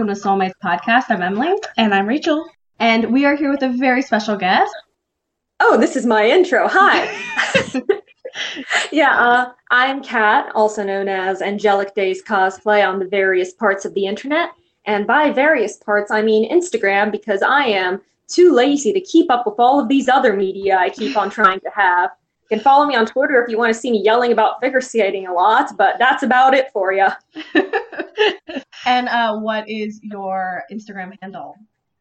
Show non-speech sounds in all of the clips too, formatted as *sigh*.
Hello, everyone. Welcome to Soulmates Podcast. I'm Emily. And I'm Rachel. And we are here with a very special guest. Oh, this is my intro. Hi. *laughs* *laughs* yeah, uh, I'm Kat, also known as Angelic Daze Cosplay on the various parts of the internet. And by various parts, I mean Instagram because I am too lazy to keep up with all of these other media I keep on trying to have. You can follow me on Twitter if you want to see me yelling about figure skating a lot, but that's about it for you. *laughs* and uh, what is your Instagram handle?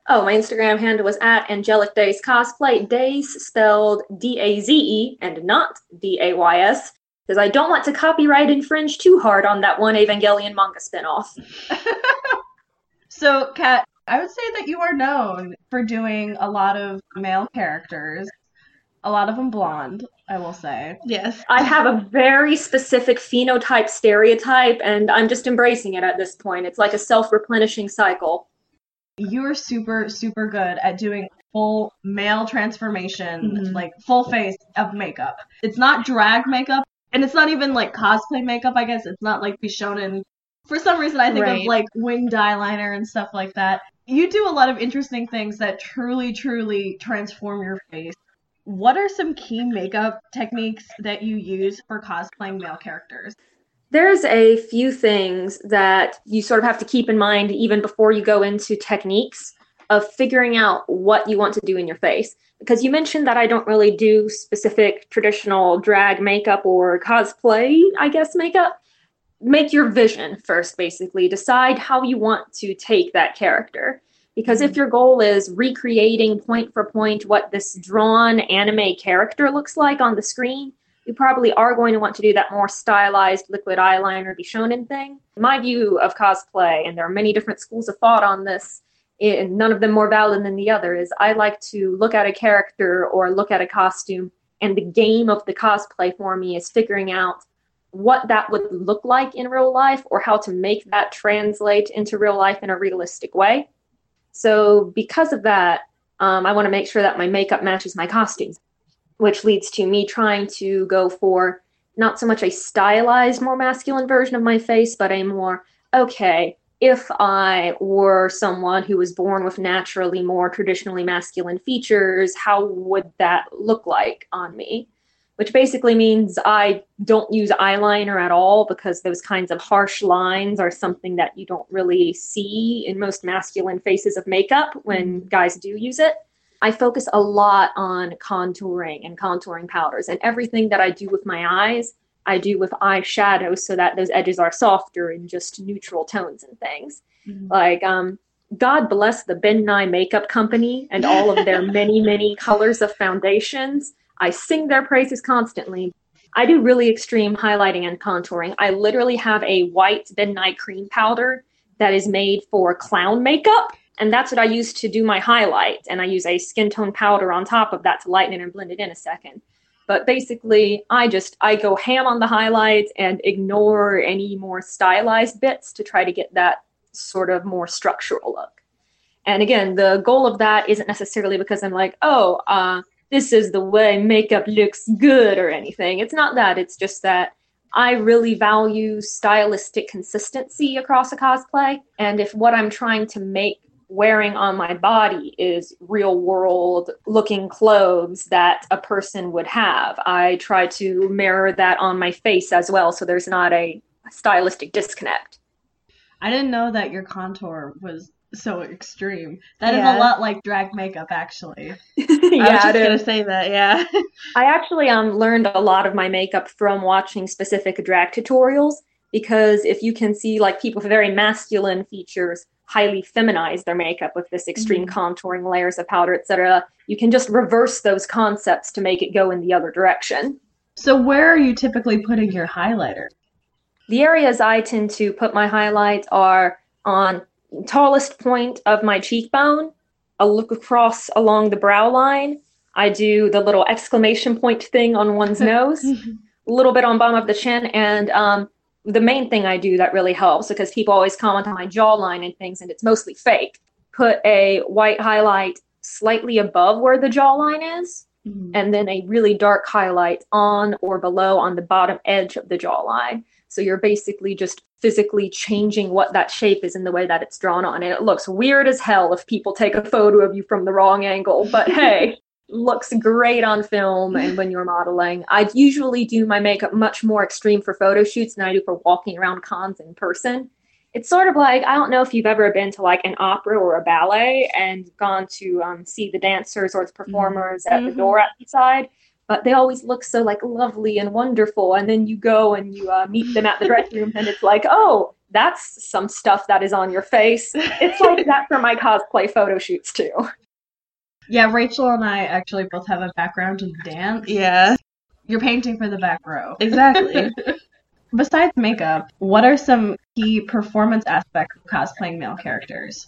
Oh, my Instagram handle was at Angelic Daze Cosplay. Daze spelled D A Z E and not D A Y S, because I don't want to copyright infringe too hard on that one Evangelion manga spinoff. *laughs* so, Kat, I would say that you are known for doing a lot of male characters, a lot of them blonde, I will say. Yes. I have a very specific phenotype stereotype, and I'm just embracing it at this point. It's like a self replenishing cycle. You're super, super good at doing full male transformation, mm-hmm. like full face of makeup. It's not drag makeup, and it's not even like cosplay makeup, I guess. It's not like Bishonen. For some reason, I think right. of like winged eyeliner and stuff like that you do a lot of interesting things that truly, truly transform your face. What are some key makeup techniques that you use for cosplaying male characters? There's a few things that you sort of have to keep in mind even before you go into techniques of figuring out what you want to do in your face. Because you mentioned that I don't really do specific traditional drag makeup or cosplay, I guess, makeup make your vision first, basically. Decide how you want to take that character. Because if your goal is recreating point for point what this drawn anime character looks like on the screen, you probably are going to want to do that more stylized liquid eyeliner Bishonen thing. My view of cosplay, and there are many different schools of thought on this, eh, and none of them more valid than the other, is I like to look at a character or look at a costume, and the game of the cosplay for me is figuring out what that would look like in real life or how to make that translate into real life in a realistic way. So, because of that, um, I want to make sure that my makeup matches my costumes, which leads to me trying to go for not so much a stylized, more masculine version of my face, but a more, okay, if I were someone who was born with naturally more traditionally masculine features, how would that look like on me? Which basically means I don't use eyeliner at all because those kinds of harsh lines are something that you don't really see in most masculine faces of makeup when mm-hmm. guys do use it. I focus a lot on contouring and contouring powders, and everything that I do with my eyes, I do with eyeshadow so that those edges are softer and just neutral tones and things. Mm-hmm. Like, um, God bless the Ben Nye Makeup Company and all of their *laughs* many, many colors of foundations. I sing their praises constantly. I do really extreme highlighting and contouring. I literally have a white Nye cream powder that is made for clown makeup. And that's what I use to do my highlight. And I use a skin tone powder on top of that to lighten it and blend it in a second. But basically, I just I go ham on the highlights and ignore any more stylized bits to try to get that sort of more structural look. And again, the goal of that isn't necessarily because I'm like, oh, uh, this is the way makeup looks good or anything. It's not that. It's just that I really value stylistic consistency across a cosplay. And if what I'm trying to make wearing on my body is real world looking clothes that a person would have, I try to mirror that on my face as well so there's not a stylistic disconnect. I didn't know that your contour was so extreme. That yeah. is a lot like drag makeup, actually. yeah, *laughs* I was just gonna say that. Yeah. *laughs* I actually um learned a lot of my makeup from watching specific drag tutorials because if you can see like people with very masculine features highly feminize their makeup with this extreme mm-hmm. contouring layers of powder etc you can just reverse those concepts to make it go in the other direction so where are you typically putting your highlighter the areas i tend to put my highlights are on tallest point of my cheekbone, a look across along the brow line. I do the little exclamation point thing on one's *laughs* nose, a little bit on bottom of the chin, and um, the main thing I do that really helps because people always comment on my jawline and things, and it's mostly fake. Put a white highlight slightly above where the jawline is, mm-hmm. and then a really dark highlight on or below on the bottom edge of the jawline So you're basically just physically changing what that shape is in the way that it's drawn on. And it looks weird as hell if people take a photo of you from the wrong angle. But *laughs* hey, looks great on film and when you're modeling. I usually do my makeup much more extreme for photo shoots than I do for walking around cons in person. It's sort of like I don't know if you've ever been to like an opera or a ballet and gone to um, see the dancers or the performers mm-hmm. at the door outside but they always look so like lovely and wonderful. And then you go and you uh, meet them at the dressing room, and it's like, oh, that's some stuff that is on your face. It's like that for my cosplay photo shoots too. Yeah, Rachel and I actually both have a background in dance. Yeah. You're painting for the back row. Exactly. *laughs* Besides makeup, what are some key performance aspects of cosplaying male characters?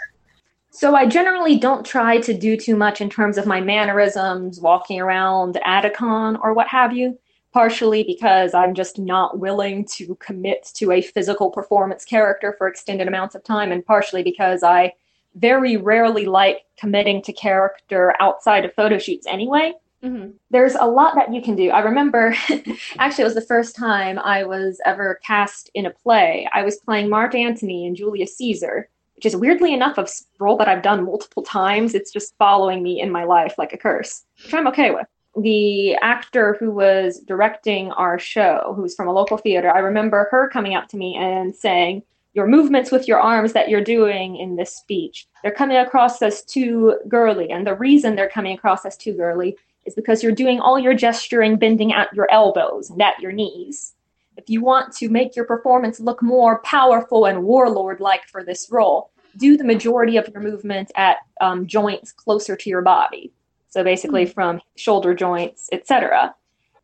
So I generally don't try to do too much in terms of my mannerisms, walking around at a con or what have you, partially because I'm just not willing to commit to a physical performance character for extended amounts of time, and partially because I very rarely like committing to character outside of photo shoots anyway. Mm-hmm. There's a lot that you can do. I remember, *laughs* actually, it was the first time I was ever cast in a play. I was playing Mark Antony and Julius Caesar which is weirdly enough a role that I've done multiple times. It's just following me in my life like a curse, which I'm okay with. The actor who was directing our show, who's from a local theater, I remember her coming up to me and saying, Your movements with your arms that you're doing in this speech, they're coming across as too girly. And the reason they're coming across as too girly is because you're doing all your gesturing bending at your elbows and at your knees if you want to make your performance look more powerful and warlord like for this role, do the majority of your movement at um, joints closer to your body. So basically, mm-hmm. from shoulder joints, etc.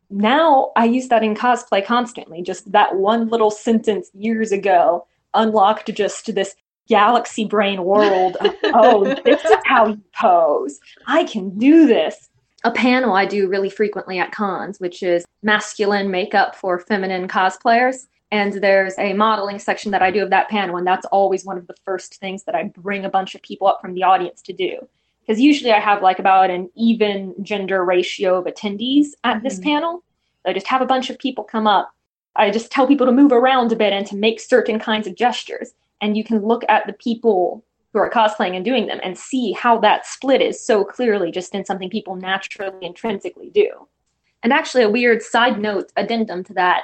Now I use that in cosplay constantly. Just that one little sentence years ago unlocked just this galaxy brain world. Of, *laughs* oh, this is how you pose. I can do this a panel I do really frequently at cons, which is masculine makeup for feminine cosplayers. And there's a modeling section that I do of that panel, and that's always one of the first things that I bring a bunch of people up from the audience to do. Because usually I have like about an even gender ratio of attendees at mm-hmm. this panel. I just have a bunch of people come up. I just tell people to move around a bit and to make certain kinds of gestures. And you can look at the people who are cosplaying and doing them and see how that split is so clearly just in something people naturally intrinsically do. And actually, a weird side note addendum to that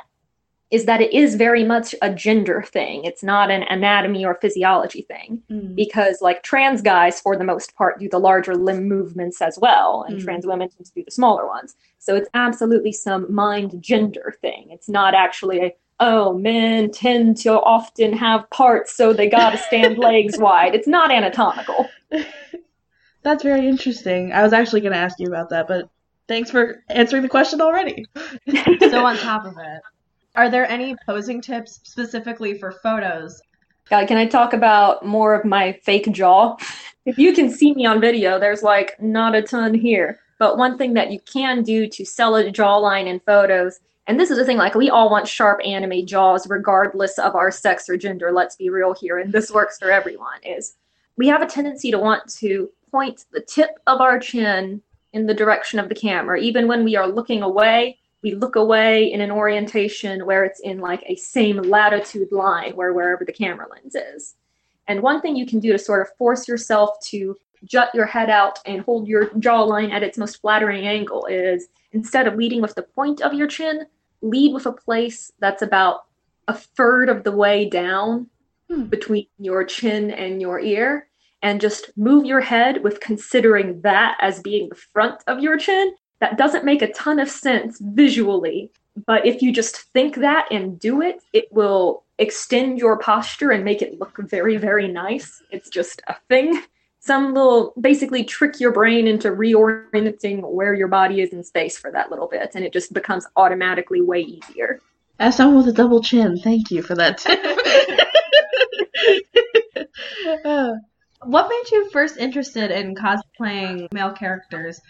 is that it is very much a gender thing. It's not an anatomy or physiology thing mm. because, like, trans guys, for the most part, do the larger limb movements as well, and mm. trans women tend to do the smaller ones. So it's absolutely some mind gender thing. It's not actually a oh, men tend to often have parts, so they gotta stand *laughs* legs wide. It's not anatomical. *laughs* That's very interesting. I was actually going to ask you about that, but thanks for answering the question already. *laughs* so, on top of it, are there any posing tips specifically for photos? God, can I talk about more of my fake jaw? If you can see me on video, there's like not a ton here. But one thing that you can do to sell a jawline in photos and this is the thing, like we all want sharp anime jaws regardless of our sex or gender, let's be real here, and this works for everyone, is we have a tendency to want to point the tip of our chin in the direction of the camera. Even when we are looking away, we look away in an orientation where it's in like a same latitude line where wherever the camera lens is. And one thing you can do to sort of force yourself to jut your head out and hold your jawline at its most flattering angle is instead of leading with the point of your chin, lead with a place that's about a third of the way down hmm. between your chin and your ear and just move your head with considering that as being the front of your chin. That doesn't make a ton of sense visually, but if you just think that and do it, it will extend your posture and make it look very, very nice. It's just a thing *laughs* some little basically trick your brain into reorienting where your body is in space for that little bit and it just becomes automatically way easier. As someone with a double chin. Thank you for that *laughs* uh, what made you first interested in cosplaying male characters?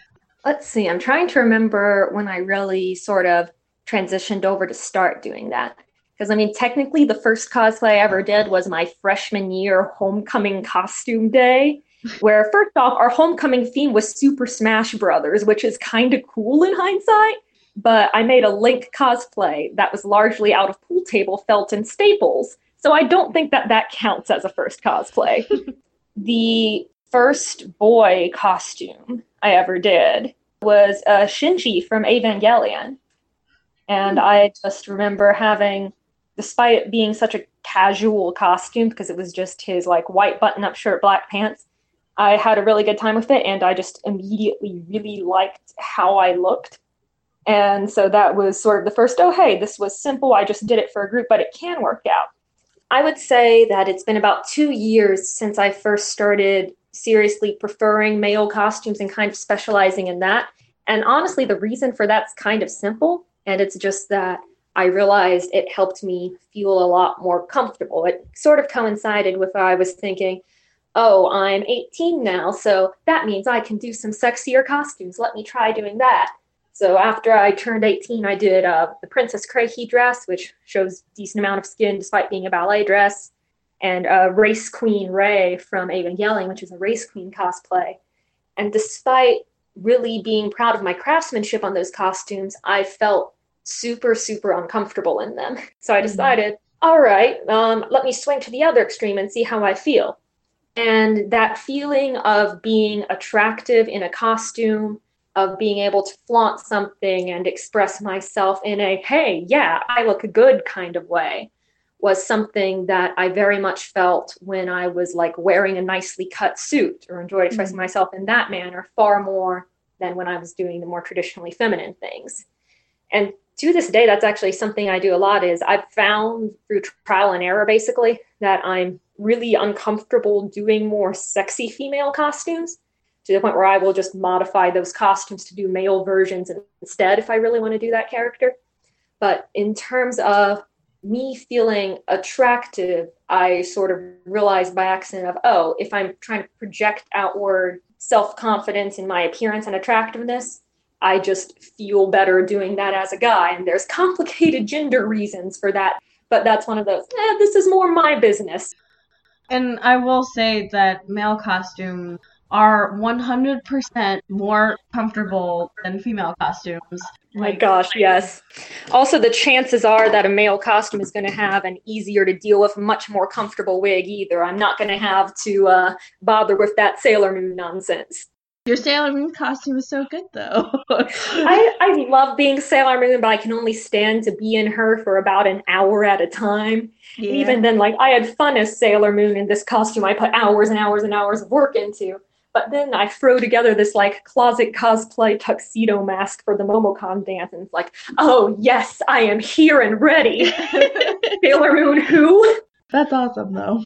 Let's see. I'm trying to remember when i really sort of transitioned over to start doing that. Because I mean, technically, the first cosplay I ever did was my freshman year homecoming costume day where first off, our homecoming theme was Super Smash Brothers, which is kind of cool in hindsight. but I made a Link cosplay that was largely out of pool table felt and staples. So I don't think that that counts as a first cosplay. *laughs* the first boy costume I ever did was uh, Shinji from Evangelion. And I just remember having, despite it being such a casual costume because it was just his like white button up shirt, black pants, I had a really good time with it. And I just immediately really liked how I looked. And so that was sort of the first, oh, hey, this was simple. I just did it for a group, but it can work out. I would say that it's been about two years since I first started seriously preferring male costumes and kind of specializing in that. And honestly, the reason for that's kind of simple. And it's just that I realized it helped me feel a lot more comfortable. It sort of coincided with what I was thinking, oh, I'm 18 now, so that means I can do some sexier costumes. Let me try doing that. So after I turned 18, I did uh, the Princess Kraehe dress, which shows decent amount of skin despite being a ballet dress, and uh, Race Queen Rei from Evangelion, which is a Race Queen cosplay. And despite really being proud of my craftsmanship on those costumes, I felt super, super uncomfortable in them. *laughs* So I mm-hmm. decided, mm-hmm. all right, um, let me swing to the other extreme and see how I feel. And that feeling of being attractive in a costume, of being able to flaunt something and express myself in a, hey, yeah, I look good kind of way, was something that I very much felt when I was like wearing a nicely cut suit or enjoyed expressing mm-hmm. myself in that manner far more than when I was doing the more traditionally feminine things. And to this day, that's actually something I do a lot is I've found through trial and error basically that I'm really uncomfortable doing more sexy female costumes to the point where I will just modify those costumes to do male versions instead if I really want to do that character. But in terms of me feeling attractive, I sort of realized by accident of, oh, if I'm trying to project outward self confidence in my appearance and attractiveness, I just feel better doing that as a guy. And there's complicated gender reasons for that. But that's one of those, eh, this is more my business. And I will say that male costumes are 100% more comfortable than female costumes. My gosh, yes. Also, the chances are that a male costume is going to have an easier to deal with, much more comfortable wig either. I'm not going to have to uh, bother with that Sailor Moon nonsense. Your Sailor Moon costume is so good, though. *laughs* I, I love being Sailor Moon, but I can only stand to be in her for about an hour at a time. Yeah. Even then, like, I had fun as Sailor Moon in this costume I put hours and hours and hours of work into. But then I throw together this like closet cosplay tuxedo mask for the Momocon dance, and it's like, oh yes, I am here and ready. *laughs* Sailor Moon, who? That's awesome, though.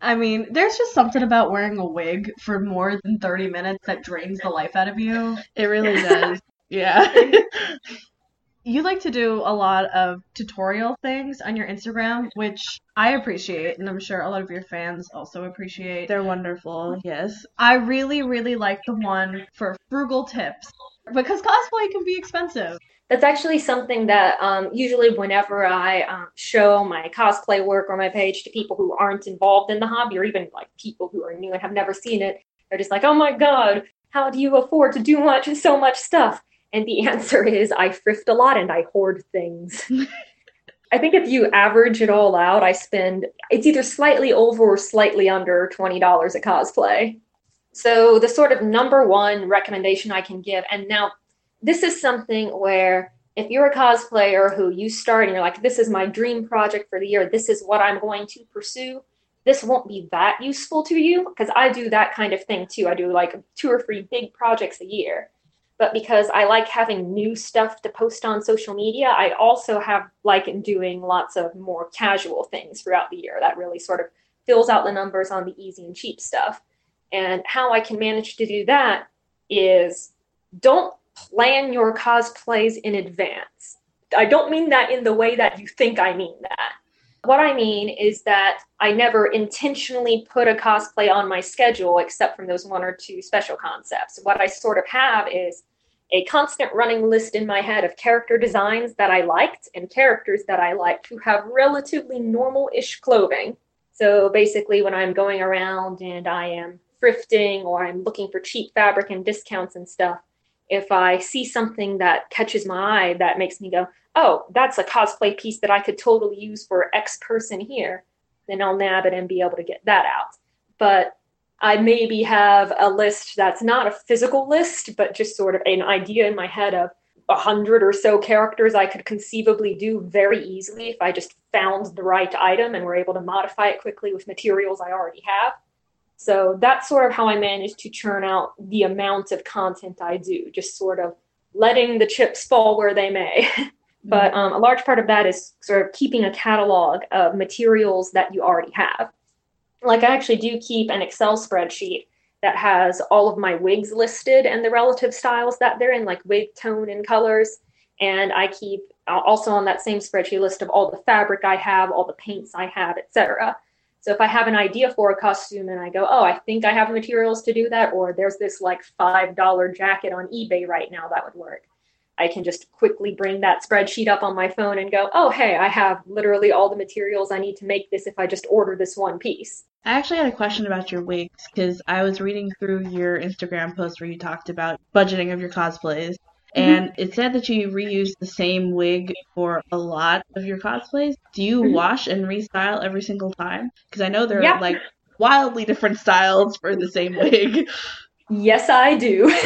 I mean, there's just something about wearing a wig for more than 30 minutes that drains the life out of you. It really does. yeah. *laughs* you like to do a lot of tutorial things on your Instagram, which I appreciate, and I'm sure a lot of your fans also appreciate. They're wonderful, yes. I really, really like the one for frugal tips because cosplay can be expensive. That's actually something that um, usually, whenever I um, show my cosplay work or my page to people who aren't involved in the hobby, or even like people who are new and have never seen it, they're just like, "Oh my god, how do you afford to do much so much stuff?" And the *laughs* answer is I thrift a lot and I hoard things. *laughs* I think if you average it all out, I spend it's either slightly over or slightly under $20 a cosplay. So the sort of number one recommendation I can give, and now this is something where if you're a cosplayer who you start and you're like, this is my dream project for the year, this is what I'm going to pursue, this won't be that useful to you because I do that kind of thing too. I do like two or three big projects a year but because I like having new stuff to post on social media, I also have like doing lots of more casual things throughout the year that really sort of fills out the numbers on the easy and cheap stuff. And how I can manage to do that is don't plan your cosplays in advance. I don't mean that in the way that you think I mean that. What I mean is that I never intentionally put a cosplay on my schedule except from those one or two special concepts. What I sort of have is a constant running list in my head of character designs that I liked and characters that I liked who have relatively normal ish clothing. So basically, when I'm going around and I am thrifting or I'm looking for cheap fabric and discounts and stuff, if I see something that catches my eye that makes me go, oh, that's a cosplay piece that I could totally use for X person here, then I'll nab it and be able to get that out. But I maybe have a list that's not a physical list, but just sort of an idea in my head of a hundred or so characters I could conceivably do very easily if I just found the right item and were able to modify it quickly with materials I already have. So that's sort of how I manage to churn out the amount of content I do, just sort of letting the chips fall where they may. *laughs* but um, a large part of that is sort of keeping a catalog of materials that you already have. Like I actually do keep an Excel spreadsheet that has all of my wigs listed and the relative styles that they're in, like wig tone and colors. And I keep also on that same spreadsheet list of all the fabric I have, all the paints I have, etc. So if I have an idea for a costume and I go, oh, I think I have materials to do that, or there's this like $5 jacket on eBay right now that would work, I can just quickly bring that spreadsheet up on my phone and go, oh, hey, I have literally all the materials I need to make this if I just order this one piece. I actually had a question about your wigs because I was reading through your Instagram post where you talked about budgeting of your cosplays. Mm-hmm. And it said that you reuse the same wig for a lot of your cosplays. Do you mm-hmm. wash and restyle every single time? Because I know there are like wildly different styles for the same wig. Yes, I do. *laughs*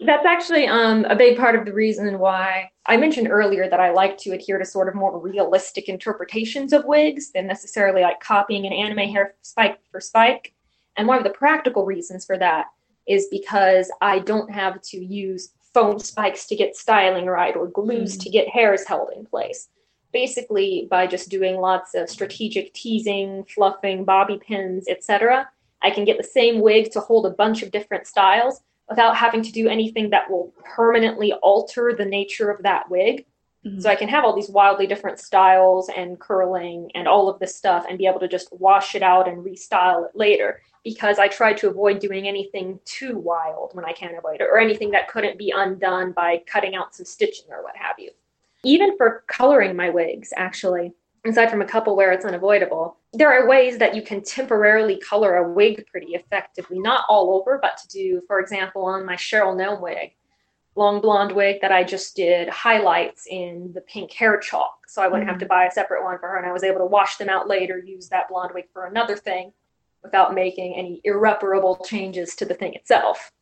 *laughs* That's actually um, a big part of the reason why I mentioned earlier that I like to adhere to sort of more realistic interpretations of wigs than necessarily like copying an anime hair spike for spike. And one of the practical reasons for that is because I don't have to use foam spikes to get styling right or glues mm. to get hairs held in place. Basically, by just doing lots of strategic teasing, fluffing, bobby pins, etc., I can get the same wig to hold a bunch of different styles without having to do anything that will permanently alter the nature of that wig. Mm-hmm. So I can have all these wildly different styles and curling and all of this stuff and be able to just wash it out and restyle it later because I try to avoid doing anything too wild when I can avoid it or anything that couldn't be undone by cutting out some stitching or what have you. Even for coloring my wigs, actually, aside from a couple where it's unavoidable, there are ways that you can temporarily color a wig pretty effectively. Not all over, but to do, for example, on my Sheryl Nome wig, long blonde wig that I just did highlights in the pink hair chalk. So I wouldn't mm-hmm. have to buy a separate one for her, and I was able to wash them out later, use that blonde wig for another thing without making any irreparable changes to the thing itself.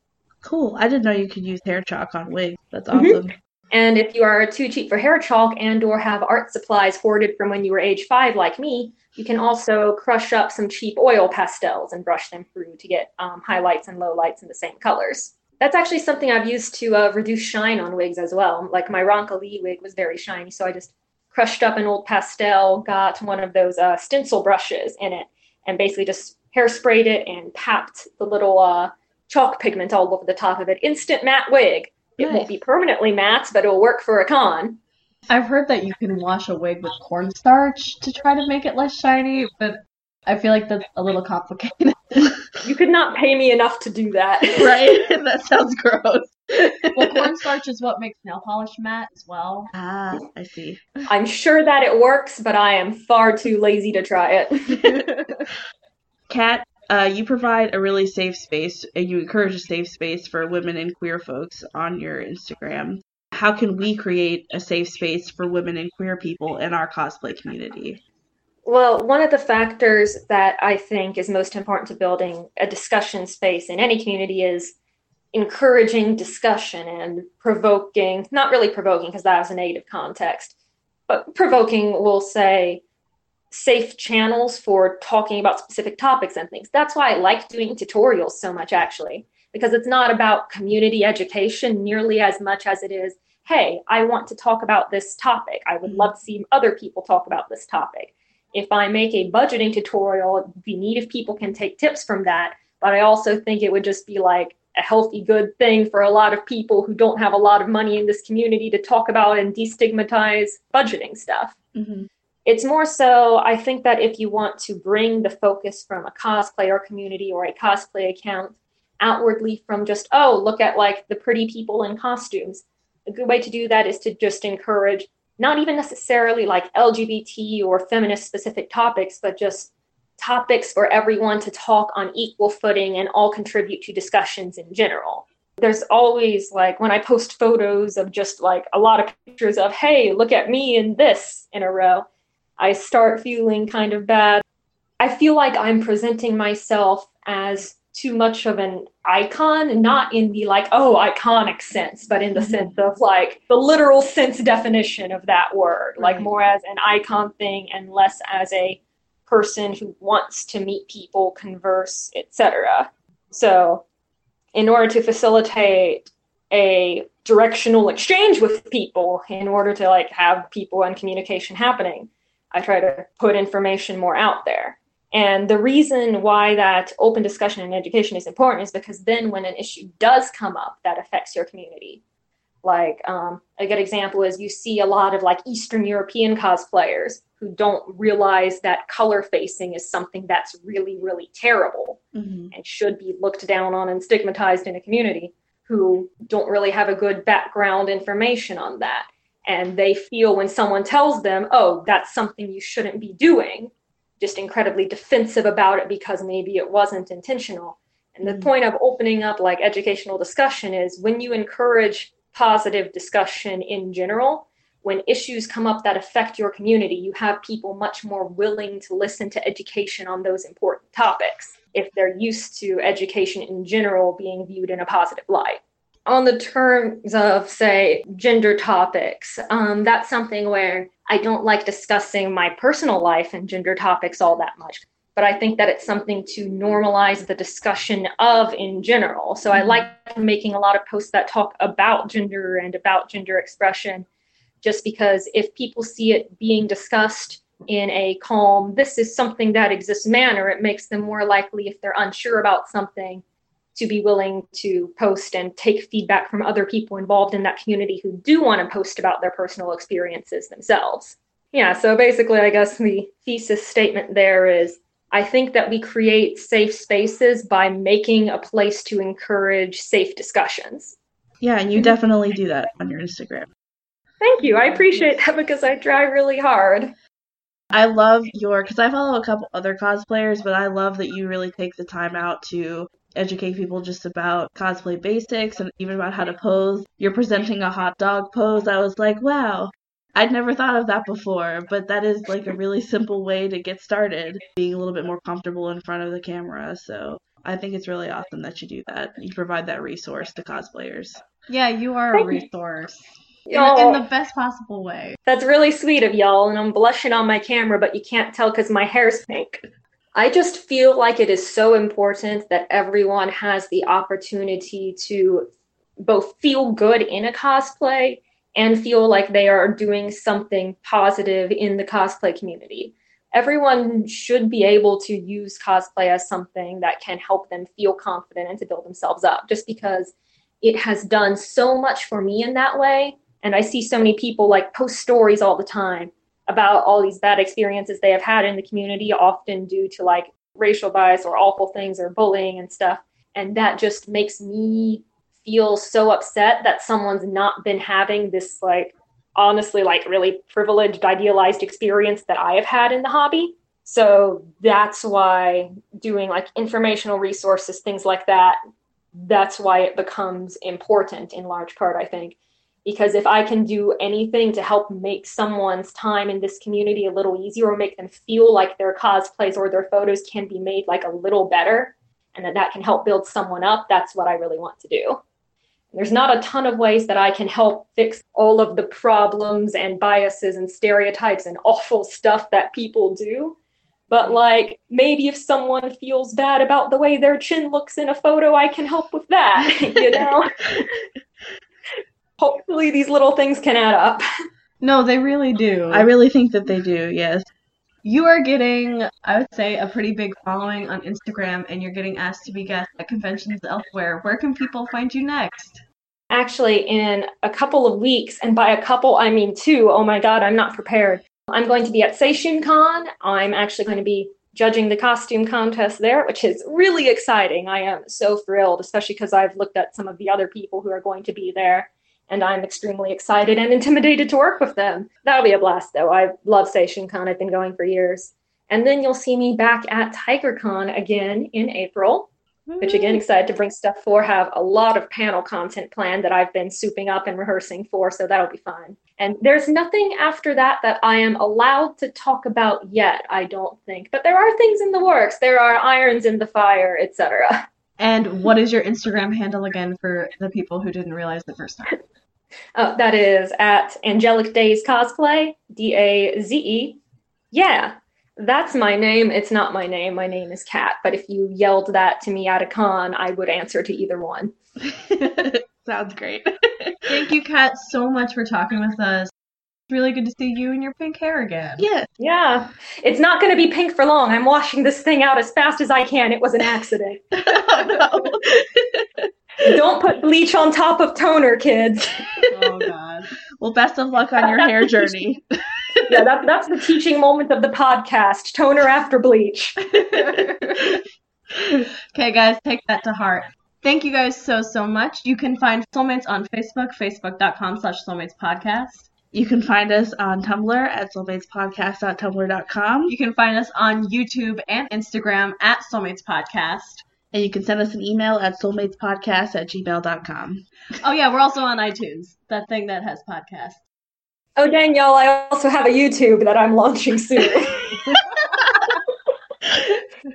Cool. I didn't know you could use hair chalk on wigs. That's mm-hmm. awesome. Mm-hmm. And if you are too cheap for hair chalk and or have art supplies hoarded from when you were age 5 like me, you can also crush up some cheap oil pastels and brush them through to get um, highlights and lowlights in the same colors. That's actually something I've used to uh, reduce shine on wigs as well. Like my Ranka Lee wig was very shiny, so I just crushed up an old pastel, got one of those uh, stencil brushes in it, and basically just hairsprayed it and papped the little uh, chalk pigment all over the top of it. Instant matte wig. It nice. won't be permanently matte, but it'll work for a con. I've heard that you can wash a wig with cornstarch to try to make it less shiny, but I feel like that's a little complicated. *laughs* you could not pay me enough to do that. *laughs* right? *laughs* that sounds gross. well, cornstarch is what makes nail polish matte as well. Ah, I see. I'm sure that it works, but I am far too lazy to try it. Kat, uh, you provide a really safe space, and you encourage a safe space for women and queer folks on your Instagram. How can we create a safe space for women and queer people in our cosplay community? Well, one of the factors that I think is most important to building a discussion space in any community is encouraging discussion and provoking, not really provoking because that is a negative context, but provoking, we'll say, safe channels for talking about specific topics and things. That's why I like doing tutorials so much, actually, because it's not about community education nearly as much as it is, hey, I want to talk about this topic. I would love to see other people talk about this topic. If I make a budgeting tutorial, be neat if people can take tips from that. But I also think it would just be like a healthy, good thing for a lot of people who don't have a lot of money in this community to talk about and destigmatize budgeting stuff. Mm-hmm. It's more so, I think that if you want to bring the focus from a cosplayer community or a cosplay account outwardly from just, oh, look at like the pretty people in costumes, a good way to do that is to just encourage not even necessarily like LGBT or feminist specific topics, but just topics for everyone to talk on equal footing and all contribute to discussions in general. there's always like when I post photos of just like a lot of pictures of, hey, look at me in this in a row, I start feeling kind of bad. I feel like I'm presenting myself as too much of an icon, not in the like, oh, iconic sense, but in the mm-hmm. sense of like the literal sense definition of that word, right. like more as an icon thing and less as a person who wants to meet people, converse, etc. So in order to facilitate a directional exchange with people in order to like have people and communication happening i try to put information more out there and the reason why that open discussion in education is important is because then when an issue does come up that affects your community like um, a good example is you see a lot of like eastern european cosplayers who don't realize that color facing is something that's really, really terrible mm-hmm. and should be looked down on and stigmatized in a community who don't really have a good background information on that. And they feel when someone tells them, oh, that's something you shouldn't be doing, just incredibly defensive about it because maybe it wasn't intentional. And the mm-hmm. point of opening up like educational discussion is when you encourage positive discussion in general, when issues come up that affect your community, you have people much more willing to listen to education on those important topics if they're used to education in general being viewed in a positive light. On the terms of, say, gender topics, um, that's something where I don't like discussing my personal life and gender topics all that much. But I think that it's something to normalize the discussion of in general. So I mm-hmm. like making a lot of posts that talk about gender and about gender expression just because if people see it being discussed in a calm, this is something that exists manner, it makes them more likely, if they're unsure about something, to be willing to post and take feedback from other people involved in that community who do want to post about their personal experiences themselves. Yeah, so basically, I guess the thesis statement there is I think that we create safe spaces by making a place to encourage safe discussions. Yeah, and you mhm. definitely do that on your Instagram. Thank you. I appreciate that because I try really hard. I love your because I follow a couple other cosplayers, but I love that you really take the time out to educate people just about cosplay basics and even about how to pose. You're presenting a hot dog pose. I was like, wow, I'd never thought of that before, but that is like a really simple way to get started, being a little bit more comfortable in front of the camera. So I think it's really awesome that you do that. You provide that resource to cosplayers. Yeah, you are a resource in, in, the best possible way. That's really sweet of y'all, and I'm blushing on my camera, but you can't tell because my hair's pink. I just feel like it is so important that everyone has the opportunity to both feel good in a cosplay and feel like they are doing something positive in the cosplay community. Everyone should be able to use cosplay as something that can help them feel confident and to build themselves up just because it has done so much for me in that way and I see so many people like post stories all the time about all these bad experiences they have had in the community, often due to like racial bias or awful things or bullying and stuff. And that just makes me feel so upset that someone's not been having this like honestly like really privileged idealized experience that I have had in the hobby. So that's why doing like informational resources things like that that's why it becomes important in large part I think because if I can do anything to help make someone's time in this community a little easier or make them feel like their cosplays or their photos can be made like a little better and that that can help build someone up, that's what I really want to do. There's not a ton of ways that I can help fix all of the problems and biases and stereotypes and awful stuff that people do. But like maybe if someone feels bad about the way their chin looks in a photo, I can help with that, *laughs* you know? *laughs* hopefully these little things can add up. No, they really do. I really think that they do, yes. You are getting, I would say, a pretty big following on Instagram and you're getting asked to be guests at conventions elsewhere. Where can people find you next? Actually, in a couple of weeks, and by a couple, I mean two. Oh my God, I'm not prepared. I'm going to be at Seishun Con. I'm actually going to be judging the costume contest there, which is really exciting. I am so thrilled, especially because I've looked at some of the other people who are going to be there and I'm extremely excited and intimidated to work with them. That'll be a blast, though. I love Seishun Con. I've been going for years. And then you'll see me back at TigerCon again in April. which again, excited to bring stuff for. Have a lot of panel content planned that I've been souping up and rehearsing for, so that'll be fun. And there's nothing after that that I am allowed to talk about yet, I don't think. But there are things in the works. There are irons in the fire, etc. And what is your Instagram handle again for the people who didn't realize the first time? Oh, that is at Angelic Daze Cosplay, D A Z E. Yeah, that's my name. It's not my name. My name is Kat. But if you yelled that to me at a con, I would answer to either one. *laughs* Sounds great. *laughs* Thank you, Kat, so much for talking with us. It's really good to see you and your pink hair again. Yeah. Yeah, it's not going to be pink for long. I'm washing this thing out as fast as I can. It was an accident. *laughs* oh, no. Don't put bleach on top of toner, kids. Oh, God. Well, best of luck on your hair journey. yeah, that, that's the teaching moment of the podcast toner after bleach. okay, guys, take that to heart. Thank you guys so, so much. You can find Soulmates on Facebook, facebook.com slash Soulmates Podcast. You can find us on Tumblr at soulmatespodcast.tumblr.com. You can find us on YouTube and Instagram at Soulmates Podcast. And you can send us an email at soulmatespodcast at gmail.com. Oh, yeah, we're also on iTunes, that thing that has podcasts. Oh, dang, y'all, I also have a YouTube that I'm launching soon. *laughs*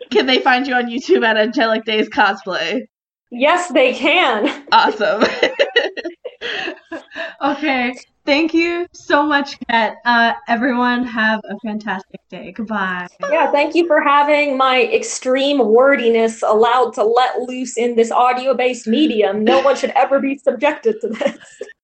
Can they find you on YouTube at Angelic Daze Cosplay? yes, they can. Awesome. *laughs* *laughs* Okay, thank you so much, Kat. Uh, everyone, have a fantastic day. Goodbye. Yeah, thank you for having my extreme wordiness allowed to let loose in this audio based medium. No one should ever be subjected to this. *laughs*